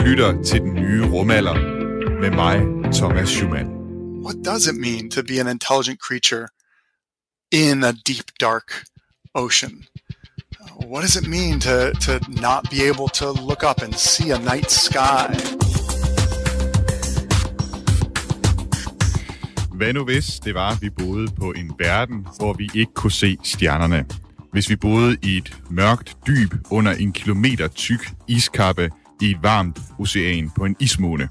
Du lytter til den nye rumalder med mig, Thomas Schumann. What does it mean to be an intelligent creature in a deep, dark ocean? What does it mean to, to not be able to look up and see a night sky? Hvad nu hvis det var, at vi boede på en verden, hvor vi ikke kunne se stjernerne? Hvis vi boede i et mørkt dyb under en kilometer tyk iskappe i et varmt ocean på en ismåne.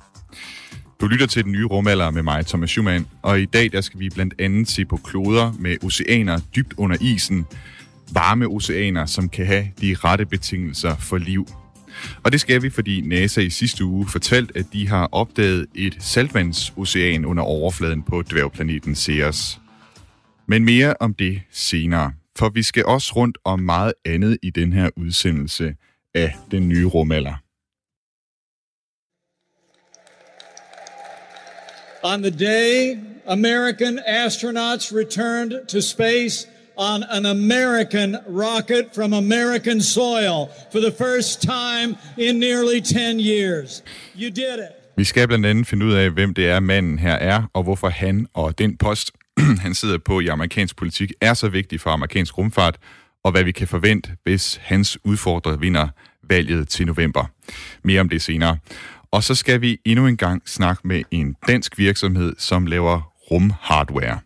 Du lytter til den nye rumalder med mig, Thomas Schumann, og i dag der skal vi blandt andet se på kloder med oceaner dybt under isen, varme oceaner, som kan have de rette betingelser for liv. Og det skal vi, fordi NASA i sidste uge fortalte, at de har opdaget et saltvandsocean under overfladen på dværgplaneten Ceres. Men mere om det senere, for vi skal også rundt om meget andet i den her udsendelse af den nye rumalder. On the day American astronauts returned to space on an American rocket from American soil for the first time in nearly 10 years. You did it. Vi skal blandt andet finde ud af, hvem det er, manden her er, og hvorfor han og den post, han sidder på i amerikansk politik, er så vigtig for amerikansk rumfart, og hvad vi kan forvente, hvis hans udfordrer vinder valget til november. Mere om det senere. Og så skal vi endnu en gang snakke med en dansk virksomhed, som laver rumhardware.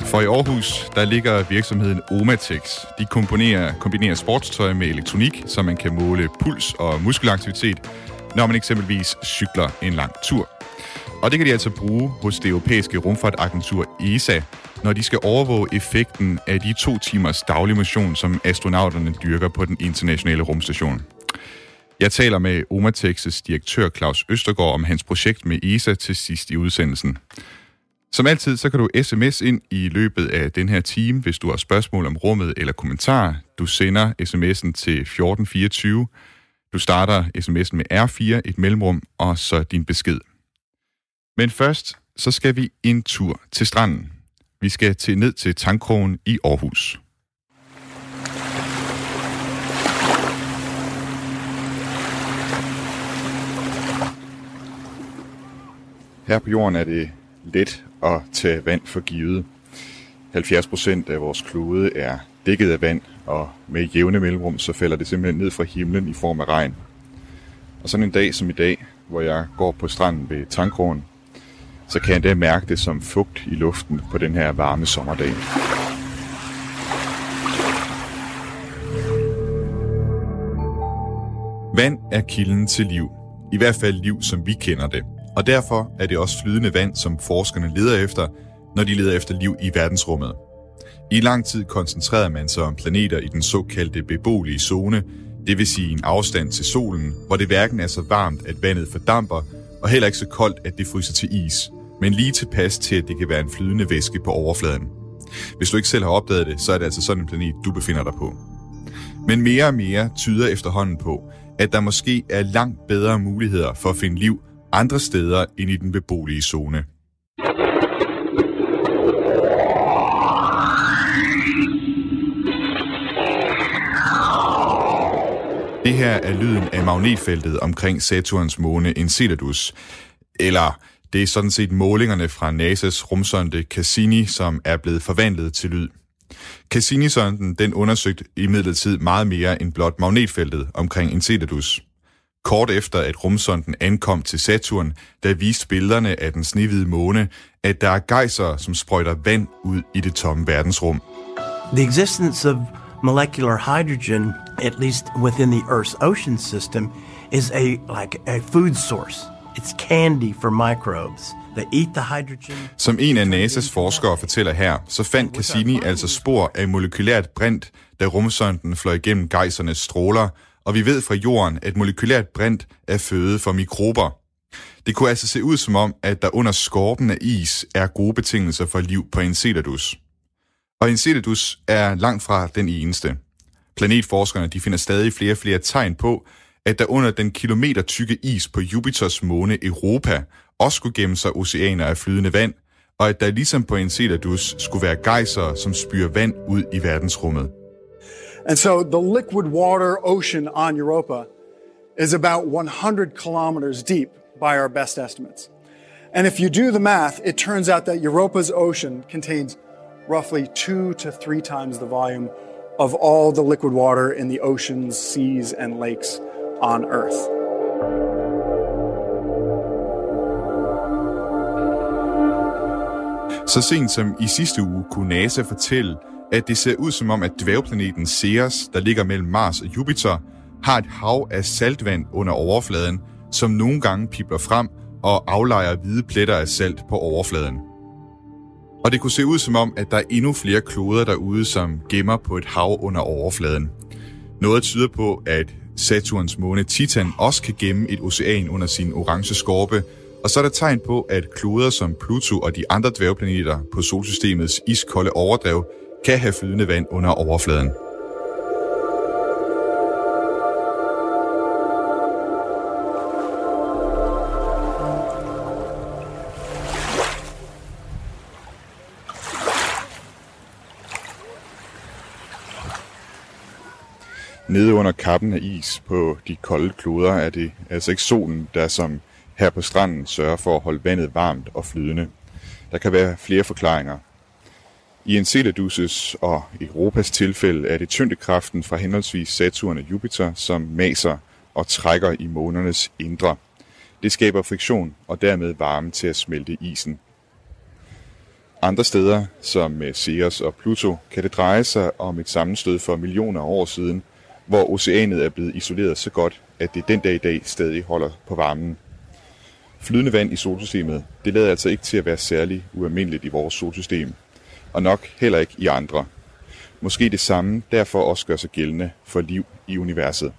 For i Aarhus, der ligger virksomheden Omatex. De komponerer, kombinerer sportstøj med elektronik, så man kan måle puls og muskelaktivitet, når man eksempelvis cykler en lang tur. Og det kan de altså bruge hos det europæiske rumfartagentur ESA, når de skal overvåge effekten af de to timers daglig motion, som astronauterne dyrker på den internationale rumstation. Jeg taler med Omatexes direktør Claus Østergaard om hans projekt med ESA til sidst i udsendelsen. Som altid, så kan du sms ind i løbet af den her time, hvis du har spørgsmål om rummet eller kommentarer. Du sender sms'en til 1424. Du starter sms'en med R4, et mellemrum, og så din besked. Men først, så skal vi en tur til stranden. Vi skal til ned til Tankkrogen i Aarhus. Her på jorden er det let at tage vand for givet. 70 procent af vores klode er dækket af vand, og med jævne mellemrum, så falder det simpelthen ned fra himlen i form af regn. Og sådan en dag som i dag, hvor jeg går på stranden ved Tankkrogen, så kan jeg da mærke det som fugt i luften på den her varme sommerdag. Vand er kilden til liv. I hvert fald liv, som vi kender det. Og derfor er det også flydende vand, som forskerne leder efter, når de leder efter liv i verdensrummet. I lang tid koncentrerede man sig om planeter i den såkaldte beboelige zone, det vil sige en afstand til solen, hvor det hverken er så varmt, at vandet fordamper, og heller ikke så koldt, at det fryser til is, men lige tilpas til, at det kan være en flydende væske på overfladen. Hvis du ikke selv har opdaget det, så er det altså sådan en planet, du befinder dig på. Men mere og mere tyder efterhånden på, at der måske er langt bedre muligheder for at finde liv andre steder end i den beboelige zone. Det her er lyden af magnetfeltet omkring Saturns måne Enceladus. Eller det er sådan set målingerne fra NASA's rumsonde Cassini, som er blevet forvandlet til lyd. Cassini-sonden den undersøgte imidlertid meget mere end blot magnetfeltet omkring Enceladus. Kort efter at rumsonden ankom til Saturn, der viste billederne af den snehvide måne, at der er gejser, som sprøjter vand ud i det tomme verdensrum. The existence of molecular hydrogen, at least within the Earth's ocean system, is a like a food source. It's candy for microbes. They eat the hydrogen. Som en af NASA's forskere fortæller her, så fandt Cassini altså spor af molekylært brint, da rumsonden fløj igennem gejsernes stråler, og vi ved fra jorden, at molekylært brint er føde for mikrober. Det kunne altså se ud som om, at der under skorpen af is er gode betingelser for liv på Enceladus. Og Enceladus er langt fra den eneste. Planetforskerne de finder stadig flere og flere tegn på, at der under den kilometer tykke is på Jupiters måne Europa også skulle gemme sig oceaner af flydende vand, og at der ligesom på Enceladus skulle være gejser, som spyrer vand ud i verdensrummet. And so the liquid water ocean on Europa is about 100 kilometers deep by our best estimates. And if you do the math, it turns out that Europa's ocean contains roughly two to three times the volume of all the liquid water in the oceans, seas, and lakes on Earth. Så sent som i sidste uge kunne NASA fortælle, at det ser ud som om, at dværgplaneten Ceres, der ligger mellem Mars og Jupiter, har et hav af saltvand under overfladen, som nogle gange pipler frem og aflejer hvide pletter af salt på overfladen. Og det kunne se ud som om, at der er endnu flere kloder derude, som gemmer på et hav under overfladen. Noget tyder på, at Saturns måne Titan også kan gemme et ocean under sin orange skorpe, og så er der tegn på, at kloder som Pluto og de andre dværgplaneter på solsystemets iskolde overdrev kan have flydende vand under overfladen. Nede under kappen af is på de kolde kloder er det altså ikke solen, der som her på stranden sørger for at holde vandet varmt og flydende. Der kan være flere forklaringer. I Enceladus' og Europas tilfælde er det tyngdekraften fra henholdsvis Saturn og Jupiter, som maser og trækker i månernes indre. Det skaber friktion og dermed varme til at smelte isen. Andre steder, som med Ceres og Pluto, kan det dreje sig om et sammenstød for millioner af år siden, hvor oceanet er blevet isoleret så godt, at det den dag i dag stadig holder på varmen. Flydende vand i solsystemet, det lader altså ikke til at være særlig ualmindeligt i vores solsystem, og nok heller ikke i andre. Måske det samme derfor også gør sig gældende for liv i universet.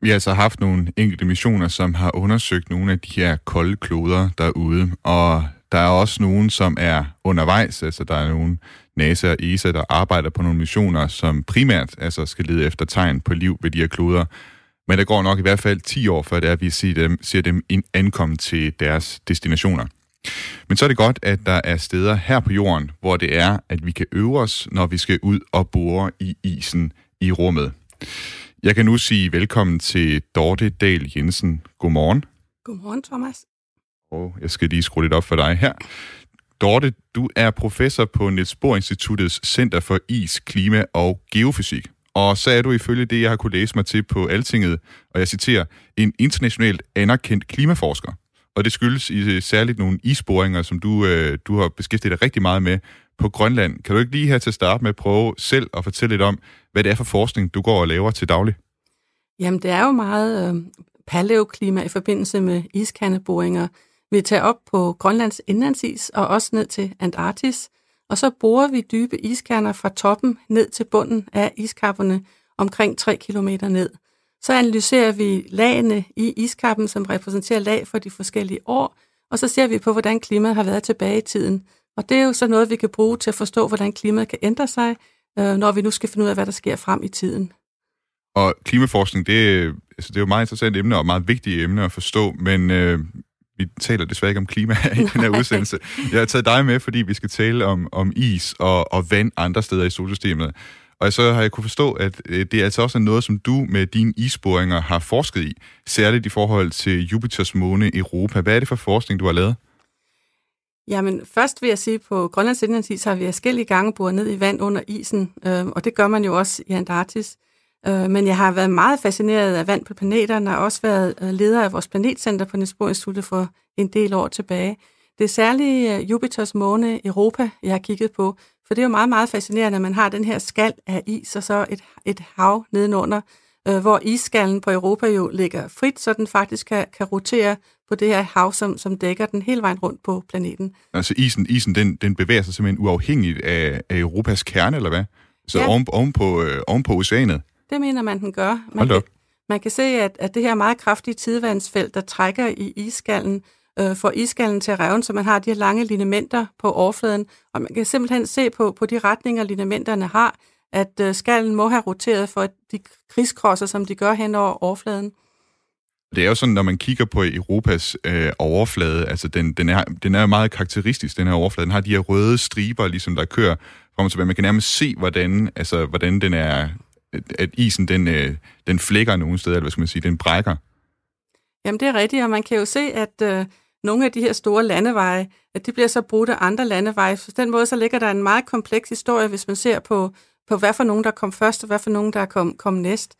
Vi har altså haft nogle enkelte missioner, som har undersøgt nogle af de her kolde kloder derude, og der er også nogen, som er undervejs, altså der er nogen NASA og ESA, der arbejder på nogle missioner, som primært altså skal lede efter tegn på liv ved de her kloder. Men der går nok i hvert fald 10 år, før det er, at vi ser dem, ser dem ankomme til deres destinationer. Men så er det godt, at der er steder her på jorden, hvor det er, at vi kan øve os, når vi skal ud og bore i isen i rummet. Jeg kan nu sige velkommen til Dorte Dahl Jensen. Godmorgen. Godmorgen, Thomas. Og jeg skal lige skrue lidt op for dig her. Dorte, du er professor på Niels Bohr Instituttets Center for Is, Klima og Geofysik. Og så er du ifølge det, jeg har kunne læse mig til på Altinget, og jeg citerer, en internationalt anerkendt klimaforsker. Og det skyldes i øh, særligt nogle isboringer, som du, øh, du har beskæftiget dig rigtig meget med på Grønland. Kan du ikke lige her til at starte med at prøve selv at fortælle lidt om, hvad det er for forskning, du går og laver til daglig? Jamen, det er jo meget øh, paleoklima i forbindelse med iskandeboringer. Vi tager op på Grønlands indlandsis og også ned til Antarktis, og så borer vi dybe iskerner fra toppen ned til bunden af iskapperne omkring 3 km ned. Så analyserer vi lagene i iskappen, som repræsenterer lag for de forskellige år, og så ser vi på, hvordan klimaet har været tilbage i tiden. Og det er jo så noget, vi kan bruge til at forstå, hvordan klimaet kan ændre sig, øh, når vi nu skal finde ud af, hvad der sker frem i tiden. Og klimaforskning, det, altså det er jo meget interessant emne og meget vigtigt emne at forstå, men øh, vi taler desværre ikke om klima i den her udsendelse. Jeg har taget dig med, fordi vi skal tale om, om is og, og vand andre steder i solsystemet. Og så har jeg kunne forstå, at øh, det er altså også noget, som du med dine isboringer har forsket i, særligt i forhold til Jupiters måne Europa. Hvad er det for forskning, du har lavet? Jamen, først vil jeg sige, at på Grønlands Indlandsis har vi forskellige gange boret ned i vand under isen, øh, og det gør man jo også i Antarktis. Øh, men jeg har været meget fascineret af vand på planeterne, og også været øh, leder af vores planetcenter på Niels Bohr Institut for en del år tilbage. Det er særligt øh, Jupiters måne Europa, jeg har kigget på, for det er jo meget, meget fascinerende, at man har den her skal af is, og så et, et hav nedenunder, øh, hvor isskallen på Europa jo ligger frit, så den faktisk kan, kan rotere på det her hav, som, som dækker den hele vejen rundt på planeten. Altså isen, isen den, den bevæger sig simpelthen uafhængigt af, af Europas kerne, eller hvad? Så ja. oven, oven, på, øh, oven på oceanet? Det mener man, den gør. Man, kan, man kan se, at, at det her meget kraftige tidevandsfelt, der trækker i iskallen, øh, får iskallen til at revne, så man har de her lange linementer på overfladen, og man kan simpelthen se på, på de retninger, linementerne har, at øh, skallen må have roteret for de krigskrosser, som de gør hen over overfladen. Det er jo sådan, når man kigger på Europas øh, overflade, altså den, den, er, den er meget karakteristisk, den her overflade. Den har de her røde striber, ligesom der kører frem og tilbage. Man kan nærmest se, hvordan, altså, hvordan den er, at isen den, øh, den flækker nogle steder, eller hvad skal man sige, den brækker. Jamen det er rigtigt, og man kan jo se, at øh, nogle af de her store landeveje, at de bliver så brudt af andre landeveje. Så den måde så ligger der en meget kompleks historie, hvis man ser på, på hvad for nogen, der kom først, og hvad for nogen, der kom, kom næst.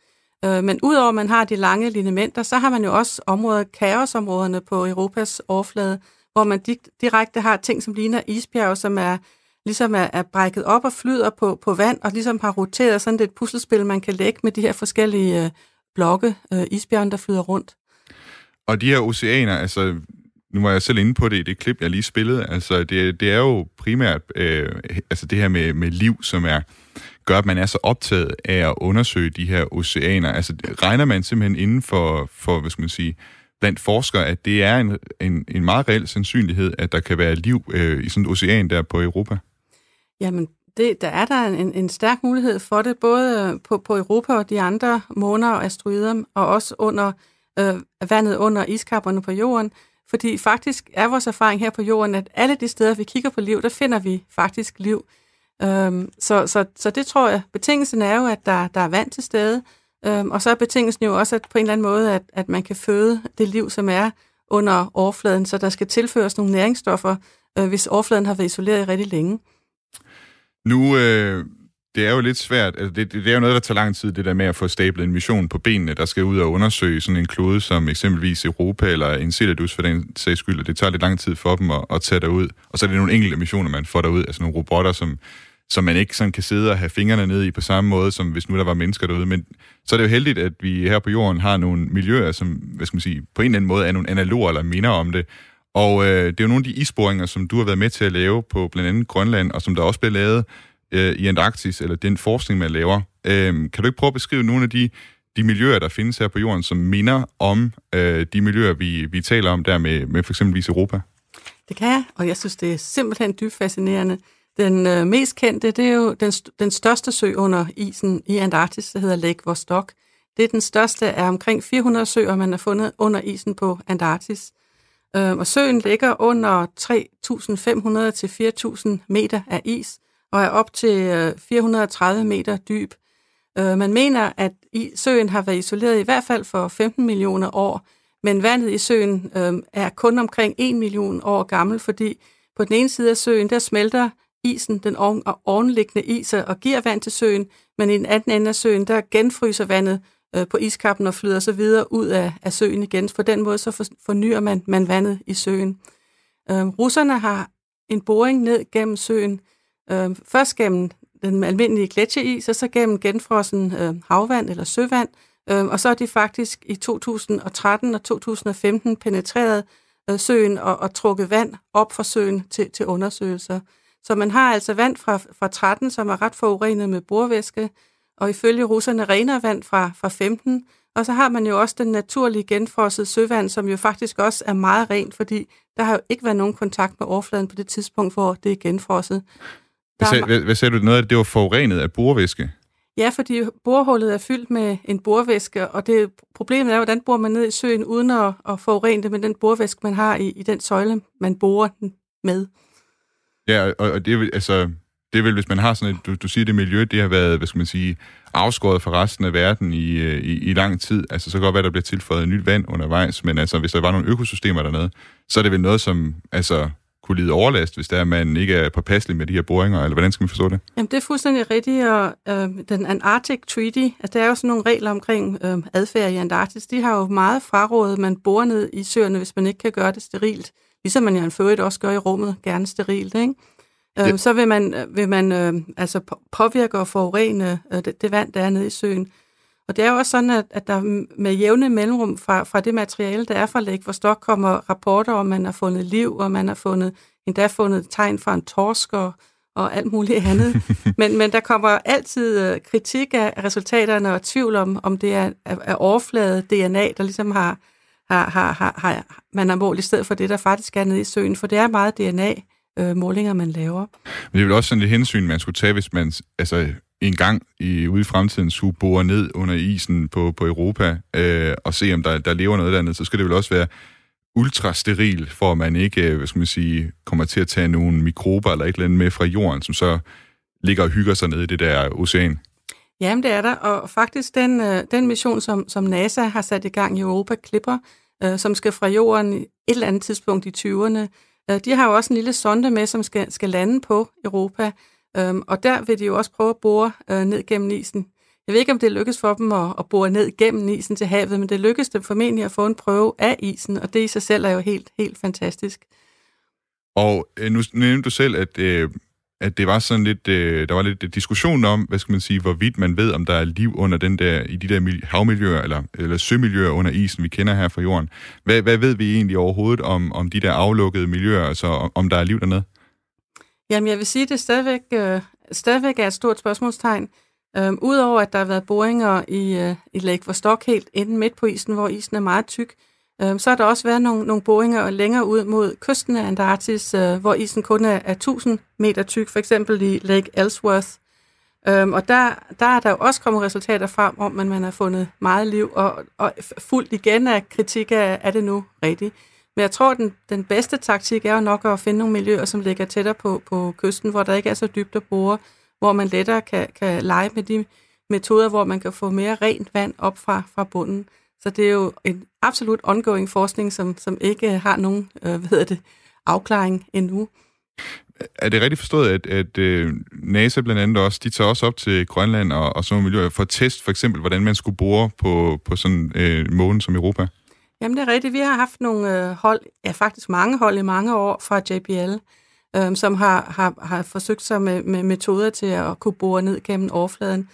Øh, men udover at man har de lange linementer, så har man jo også områder, kaosområderne på Europas overflade, hvor man direkte har ting, som ligner isbjerge, som er ligesom er, er brækket op og flyder på, på vand, og ligesom har roteret sådan et puslespil, man kan lægge med de her forskellige øh, blokke, øh, isbjergen, der flyder rundt. Og de her oceaner, altså nu var jeg selv inde på det i det klip, jeg lige spillede, altså det, det er jo primært øh, altså det her med, med liv, som er gør, at man er så optaget af at undersøge de her oceaner. Altså regner man simpelthen inden for, for hvad skal man sige, blandt forskere, at det er en, en, en meget reel sandsynlighed, at der kan være liv øh, i sådan et ocean der på Europa? Jamen, det, der er der en, en stærk mulighed for det, både øh, på, på Europa og de andre måner og asteroider, og også under øh, vandet under iskapperne på jorden. Fordi faktisk er vores erfaring her på jorden, at alle de steder, vi kigger på liv, der finder vi faktisk liv. Øhm, så, så, så det tror jeg. Betingelsen er jo, at der, der er vand til stede, øhm, og så er betingelsen jo også at på en eller anden måde, at, at man kan føde det liv, som er under overfladen, så der skal tilføres nogle næringsstoffer, øh, hvis overfladen har været isoleret i rigtig længe. Nu, øh, det er jo lidt svært, altså det, det er jo noget, der tager lang tid, det der med at få stablet en mission på benene, der skal ud og undersøge sådan en klode som eksempelvis Europa eller Enceladus for den sags skyld, og det tager lidt lang tid for dem at, at tage derud. Og så er det nogle enkelte missioner, man får derud, altså nogle robotter, som, som man ikke sådan kan sidde og have fingrene ned i på samme måde, som hvis nu der var mennesker derude. Men så er det jo heldigt, at vi her på jorden har nogle miljøer, som hvad skal man sige, på en eller anden måde er nogle analoger eller minder om det. Og øh, det er jo nogle af de isboringer, som du har været med til at lave på blandt andet Grønland, og som der også blev lavet øh, i Antarktis, eller den forskning, man laver. Øh, kan du ikke prøve at beskrive nogle af de, de miljøer, der findes her på jorden, som minder om øh, de miljøer, vi, vi taler om der med, med for eksempelvis Europa? Det kan jeg, og jeg synes, det er simpelthen dybt fascinerende. Den øh, mest kendte, det er jo den, den største sø under isen i Antarktis, der hedder Lake Vostok. Det er den største af omkring 400 søer, man har fundet under isen på Antarktis. Øh, og søen ligger under 3.500 til 4.000 meter af is, og er op til øh, 430 meter dyb. Øh, man mener, at søen har været isoleret i hvert fald for 15 millioner år, men vandet i søen øh, er kun omkring 1 million år gammel, fordi på den ene side af søen, der smelter isen, den ovenliggende is, og giver vand til søen, men i den anden ende af søen, der genfryser vandet Øh, på iskappen og flyder så videre ud af, af søen igen. På den måde så fornyer man, man vandet i søen. Øh, russerne har en boring ned gennem søen, Øh, først gennem den almindelige gletsjeris, og så gennem genfrossen øh, havvand eller søvand. Øh, og så er de faktisk i 2013 og 2015 penetreret øh, søen og, og trukket vand op fra søen til, til undersøgelser. Så man har altså vand fra, fra 13, som er ret forurenet med borvæske, og ifølge russerne renere vand fra, fra 15. Og så har man jo også den naturlige genfrosset søvand, som jo faktisk også er meget rent, fordi der har jo ikke været nogen kontakt med overfladen på det tidspunkt, hvor det er genfrosset. Hvad, sag, hvad, hvad sagde du? Noget af det, var forurenet af borvæske? Ja, fordi borehullet er fyldt med en borvæske, og det problemet er, hvordan borer man ned i søen uden at, at forurene det med den borvæske, man har i, i den søjle, man borer den med. Ja, og, og det, er, altså, det er vel, hvis man har sådan et, du, du siger, det miljø, det har været, hvad skal man sige, afskåret fra resten af verden i, øh, i, i lang tid. Altså, så kan godt være, der bliver tilføjet nyt vand undervejs, men altså, hvis der var nogle økosystemer dernede, så er det vel noget, som, altså, kunne lide overlast, hvis der er, man ikke er påpasselig med de her boringer, eller hvordan skal man forstå det? Jamen, det er fuldstændig rigtigt, og øh, den Antarctic Treaty, altså der er jo sådan nogle regler omkring øh, adfærd i Antarktis, de har jo meget frarådet, man borer ned i søerne, hvis man ikke kan gøre det sterilt, ligesom man jo en også gør i rummet, gerne sterilt, ikke? Øh, ja. Så vil man, vil man øh, altså påvirke og forurene øh, det, det vand, der er nede i søen. Og det er jo også sådan, at, at der med jævne mellemrum fra, fra det materiale, der er fra Læk, hvor Stok kommer rapporter om, man har fundet liv, og man har fundet, endda fundet tegn fra en torsk og, og alt muligt andet. men, men der kommer altid øh, kritik af resultaterne og tvivl om, om det er, er overflade DNA, der ligesom har, har, har, har, har man har målt i stedet for det, der faktisk er nede i søen, for det er meget DNA, øh, målinger, man laver. Men det er vel også sådan et hensyn, man skulle tage, hvis man altså, en gang i, ude i fremtiden skulle bore ned under isen på, på Europa øh, og se, om der, der lever noget andet, så skal det vel også være ultrasteril, for at man ikke øh, hvad skal man sige, kommer til at tage nogle mikrober eller et eller andet med fra jorden, som så ligger og hygger sig nede i det der ocean. Jamen, det er der, og faktisk den, øh, den mission, som, som NASA har sat i gang i Europa, Clipper, øh, som skal fra jorden et eller andet tidspunkt i 20'erne, øh, de har jo også en lille sonde med, som skal, skal lande på Europa, øh, og der vil de jo også prøve at bore øh, ned gennem isen. Jeg ved ikke, om det lykkes for dem at, at bore ned gennem isen til havet, men det lykkes dem formentlig at få en prøve af isen, og det i sig selv er jo helt, helt fantastisk. Og øh, nu nævnte du selv, at øh, at det var sådan lidt, øh, der var lidt diskussion om, hvad skal man sige, hvorvidt man ved, om der er liv under den der, i de der havmiljøer, eller, eller sømiljøer under isen, vi kender her fra jorden. Hvad, hvad ved vi egentlig overhovedet om, om de der aflukkede miljøer, altså om, om der er liv dernede? Jamen, jeg vil sige, at det stadigvæk, øh, stadigvæk er et stort spørgsmålstegn. Øhm, Udover at der har været boringer i, øh, i Lake Vostok helt inde midt på isen, hvor isen er meget tyk, Øh, Øhm, så har der også været nogle, nogle boringer længere ud mod kysten af Antarktis, øh, hvor isen kun er, er 1000 meter tyk, for eksempel i Lake Ellsworth. Øhm, og der, der er der jo også kommet resultater frem om, at man har fundet meget liv, og, og fuldt igen af kritik af, er det nu rigtigt. Men jeg tror, at den, den bedste taktik er jo nok at finde nogle miljøer, som ligger tættere på, på kysten, hvor der ikke er så dybt at bore, hvor man lettere kan, kan lege med de metoder, hvor man kan få mere rent vand op fra, fra bunden. Så det er jo en absolut ongoing forskning, som, som ikke har nogen øh, hvad hedder det, afklaring endnu. Er det rigtigt forstået, at, at uh, NASA blandt andet også, de tager også op til Grønland og, og sådan nogle miljøer for at teste for eksempel, hvordan man skulle bore på, på sådan en uh, måne som Europa? Jamen det er rigtigt. Vi har haft nogle øh, hold, ja faktisk mange hold i mange år fra JPL, øh, som har, har, har forsøgt sig med, med metoder til at kunne bore ned gennem overfladen.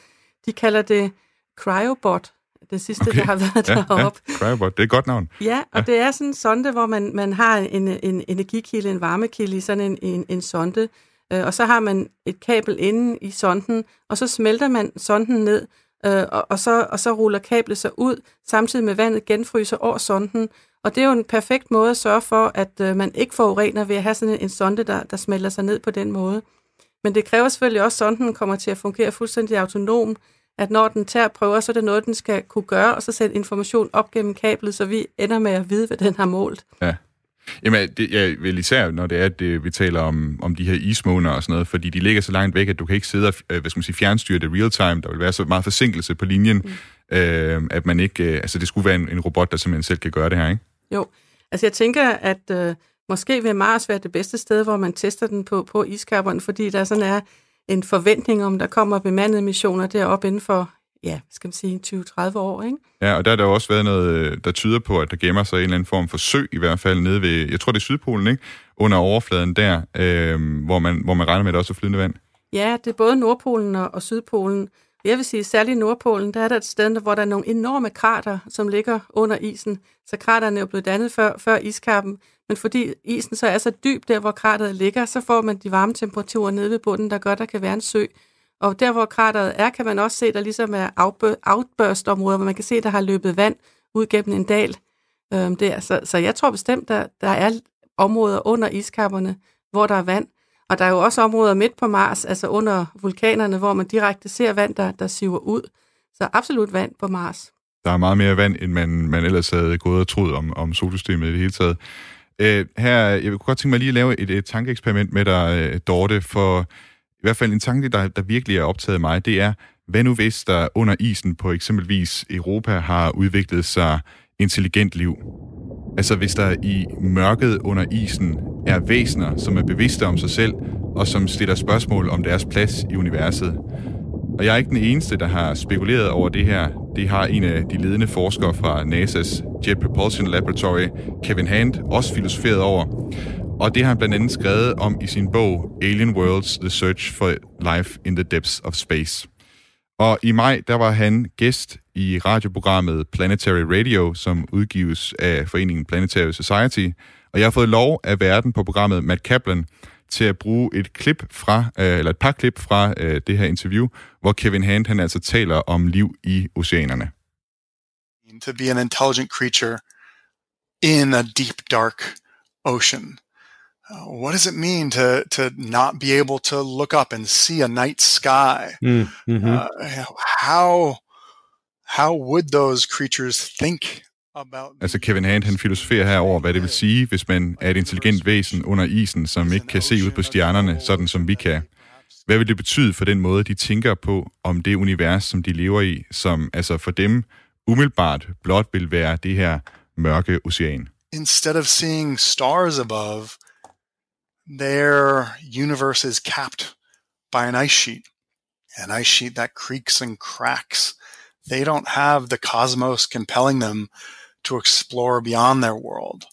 De kalder det cryobot, det sidste, okay. der har været ja, deroppe. Ja, Crybot, det er et godt navn. Ja, og ja. det er sådan en sonde, hvor man, man har en, en energikilde, en varmekilde i sådan en, en, en sonde, øh, og så har man et kabel inde i sonden, og så smelter man sonden ned, øh, og, og, så, og så ruller kablet sig ud, samtidig med vandet genfryser over sonden, og det er jo en perfekt måde at sørge for, at øh, man ikke forurener ved at have sådan en, en sonde, der, der smelter sig ned på den måde. Men det kræver selvfølgelig også, at sonden kommer til at fungere fuldstændig autonom, at når den tager prøver, så er det noget, den skal kunne gøre, og så sætte information op gennem kablet, så vi ender med at vide, hvad den har målt. Ja. Jamen, det, jeg vil især, når det er, at det, vi taler om, om de her ismåner og sådan noget, fordi de ligger så langt væk, at du kan ikke sidde og øh, hvad skal man sige, fjernstyre det real time. Der vil være så meget forsinkelse på linjen, mm. øh, at man ikke... Øh, altså, det skulle være en, en robot, der simpelthen selv kan gøre det her, ikke? Jo. Altså, jeg tænker, at øh, måske vil Mars være det bedste sted, hvor man tester den på, på iskapperne, fordi der sådan er en forventning om, der kommer bemandede missioner deroppe inden for, ja, skal man sige, 20-30 år, ikke? Ja, og der har der også været noget, der tyder på, at der gemmer sig en eller anden form for sø, i hvert fald nede ved, jeg tror det er Sydpolen, ikke? Under overfladen der, øh, hvor, man, hvor man regner med, at der også er flydende vand. Ja, det er både Nordpolen og, og Sydpolen. Jeg vil sige, særligt i Nordpolen, der er der et sted, hvor der er nogle enorme krater, som ligger under isen. Så kraterne er jo blevet dannet før, før iskappen, men fordi isen så er så dyb der, hvor krateret ligger, så får man de varme temperaturer nede ved bunden, der gør, der kan være en sø. Og der, hvor krateret er, kan man også se, der ligesom er outburst-områder, hvor man kan se, der har løbet vand ud gennem en dal. Øhm, der. Så, så jeg tror bestemt, der, der er områder under iskapperne, hvor der er vand. Og der er jo også områder midt på Mars, altså under vulkanerne, hvor man direkte ser vand, der, der siver ud. Så absolut vand på Mars. Der er meget mere vand, end man, man ellers havde gået og troet om, om solsystemet i det hele taget. Øh, her, jeg kunne godt tænke mig lige at lave et, et tankeeksperiment med dig, øh, Dorte, for i hvert fald en tanke, der, der virkelig er optaget mig, det er, hvad nu hvis der under isen på eksempelvis Europa har udviklet sig intelligent liv? Altså hvis der i mørket under isen er væsener, som er bevidste om sig selv, og som stiller spørgsmål om deres plads i universet. Og jeg er ikke den eneste, der har spekuleret over det her. Det har en af de ledende forskere fra NASA's Jet Propulsion Laboratory, Kevin Hand, også filosoferet over. Og det har han blandt andet skrevet om i sin bog Alien Worlds, The Search for Life in the Depths of Space. Og i maj, der var han gæst i radioprogrammet Planetary Radio, som udgives af foreningen Planetary Society. Og jeg har fået lov af verden på programmet Matt Kaplan til at bruge et klip fra, øh, eller et par klip fra øh, det her interview, hvor Kevin Hand han altså taler om liv i oceanerne. To be an intelligent creature in a deep dark ocean. Uh, what does it mean to to not be able to look up and see a night sky? Mm, mm-hmm. Uh, how how would those creatures think about? Altså Kevin Hand, han filosoferer her over, hvad det vil sige, hvis man er et intelligent væsen under isen, som ikke kan se ud på stjernerne, sådan som vi kan. Hvad vil det betyde for den måde, de tænker på, om det univers, som de lever i, som altså for dem umiddelbart blot vil være det her mørke ocean? Instead of seeing stars above, their universe is capped by an ice sheet, an ice sheet that creaks and cracks. They don't have the cosmos compelling them to explore beyond their world.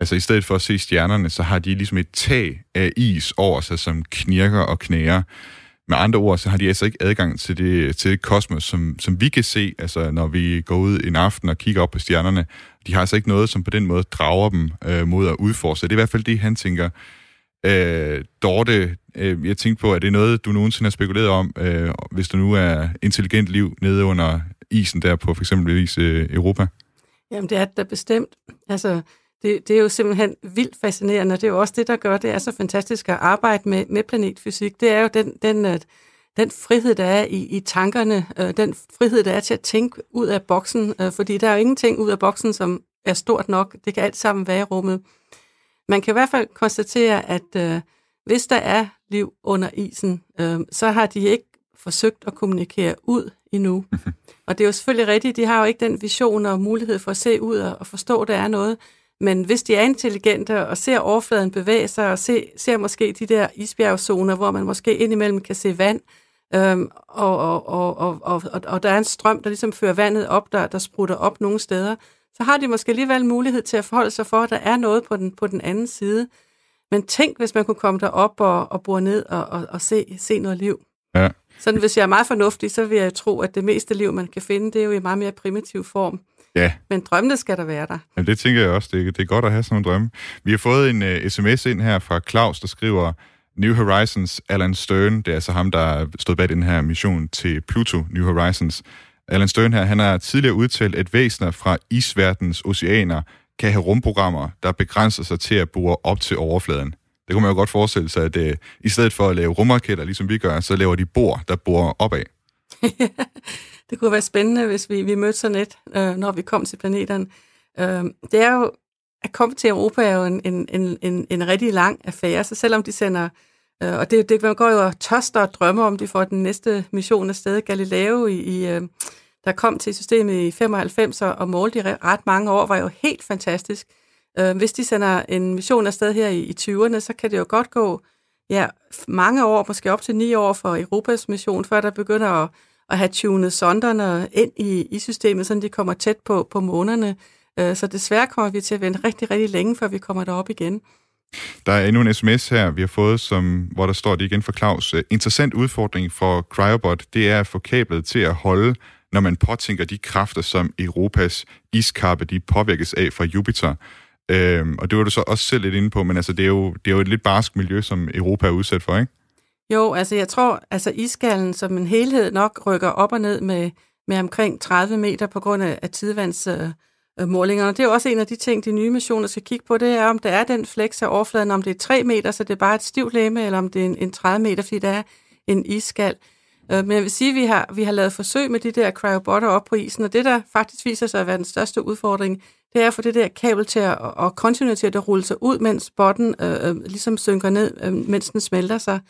Altså i stedet for at se stjernerne, så har de ligesom et tag af is over sig, som knirker og knæger. Med andre ord, så har de altså ikke adgang til det, til det kosmos, som, som vi kan se, altså når vi går ud en aften og kigger op på stjernerne. De har altså ikke noget, som på den måde drager dem øh, mod at udforske. Det er i hvert fald det, han tænker. Øh, Dorte, øh, jeg tænkte på, at det er noget, du nogensinde har spekuleret om, øh, hvis der nu er intelligent liv nede under isen der på for eksempel øh, Europa? Jamen, det er det da bestemt. Altså, det, det er jo simpelthen vildt fascinerende, det er jo også det, der gør det er så fantastisk at arbejde med, med planetfysik. Det er jo den, den, øh, den frihed, der er i, i tankerne, øh, den frihed, der er til at tænke ud af boksen, øh, fordi der er jo ingenting ud af boksen, som er stort nok. Det kan alt sammen være i rummet. Man kan i hvert fald konstatere, at øh, hvis der er liv under isen, øh, så har de ikke forsøgt at kommunikere ud endnu. Og det er jo selvfølgelig rigtigt, de har jo ikke den vision og mulighed for at se ud og forstå, at der er noget. Men hvis de er intelligente og ser overfladen bevæge sig, og se, ser måske de der isbjergzoner, hvor man måske indimellem kan se vand, øhm, og, og, og, og, og, og, og der er en strøm, der ligesom fører vandet op, der, der sprutter op nogle steder, så har de måske alligevel mulighed til at forholde sig for, at der er noget på den, på den anden side. Men tænk, hvis man kunne komme derop og, og bore ned og, og, og se, se noget liv. Ja. Sådan, hvis jeg er meget fornuftig, så vil jeg tro, at det meste liv, man kan finde, det er jo i meget mere primitiv form. Ja. Men drømmene skal der være der. Jamen, det tænker jeg også. Det, det er godt at have sådan nogle drømme. Vi har fået en uh, sms ind her fra Claus, der skriver, New Horizons, Alan Stern, det er altså ham, der stod bag den her mission til Pluto, New Horizons. Alan Stern her, han har tidligere udtalt, at væsener fra isverdens oceaner kan have rumprogrammer, der begrænser sig til at bore op til overfladen. Det kunne man jo godt forestille sig, at øh, i stedet for at lave rumraketter, ligesom vi gør, så laver de bor, der borer opad. det kunne være spændende, hvis vi, vi mødte sådan et, øh, når vi kom til planeten. Øh, det er jo, at komme til Europa er jo en, en, en, en, en rigtig lang affære, så selvom de sender, øh, Øh, og det, det man går jo og tørster og drømmer om, de får den næste mission afsted, Galileo, i, i, øh, der kom til systemet i 95 og målte i ret mange år, var jo helt fantastisk. Øh, hvis de sender en mission afsted her i, i 20'erne, så kan det jo godt gå ja, mange år, måske op til ni år for Europas mission, før der begynder at at have tunet sonderne ind i, i systemet, så de kommer tæt på, på månerne. Øh, så desværre kommer vi til at vente rigtig, rigtig længe, før vi kommer derop igen. Der er endnu en sms her, vi har fået, som, hvor der står det igen for Claus. Øh, interessant udfordring for Cryobot, det er at få kablet til at holde, når man påtænker de kræfter, som Europas iskappe de påvirkes af fra Jupiter. Øhm, og det var du så også selv lidt inde på, men altså, det, er jo, det er jo et lidt barsk miljø, som Europa er udsat for, ikke? Jo, altså jeg tror, altså iskallen som en helhed nok rykker op og ned med, med omkring 30 meter på grund af, af. Øh, Øh, målingerne. det er jo også en af de ting, de nye missioner skal kigge på, det er, om der er den flex af overfladen, om det er 3 meter, så det er bare et stivt læme, eller om det er en, en 30 meter, fordi der er en iskal. Øh, men jeg vil sige, at vi har, vi har lavet forsøg med de der cryobotter op på isen, og det, der faktisk viser sig at være den største udfordring, det er at få det der kabel til at, og kontinuere til at rulle sig ud, mens botten øh, øh, ligesom synker ned, øh, mens den smelter sig.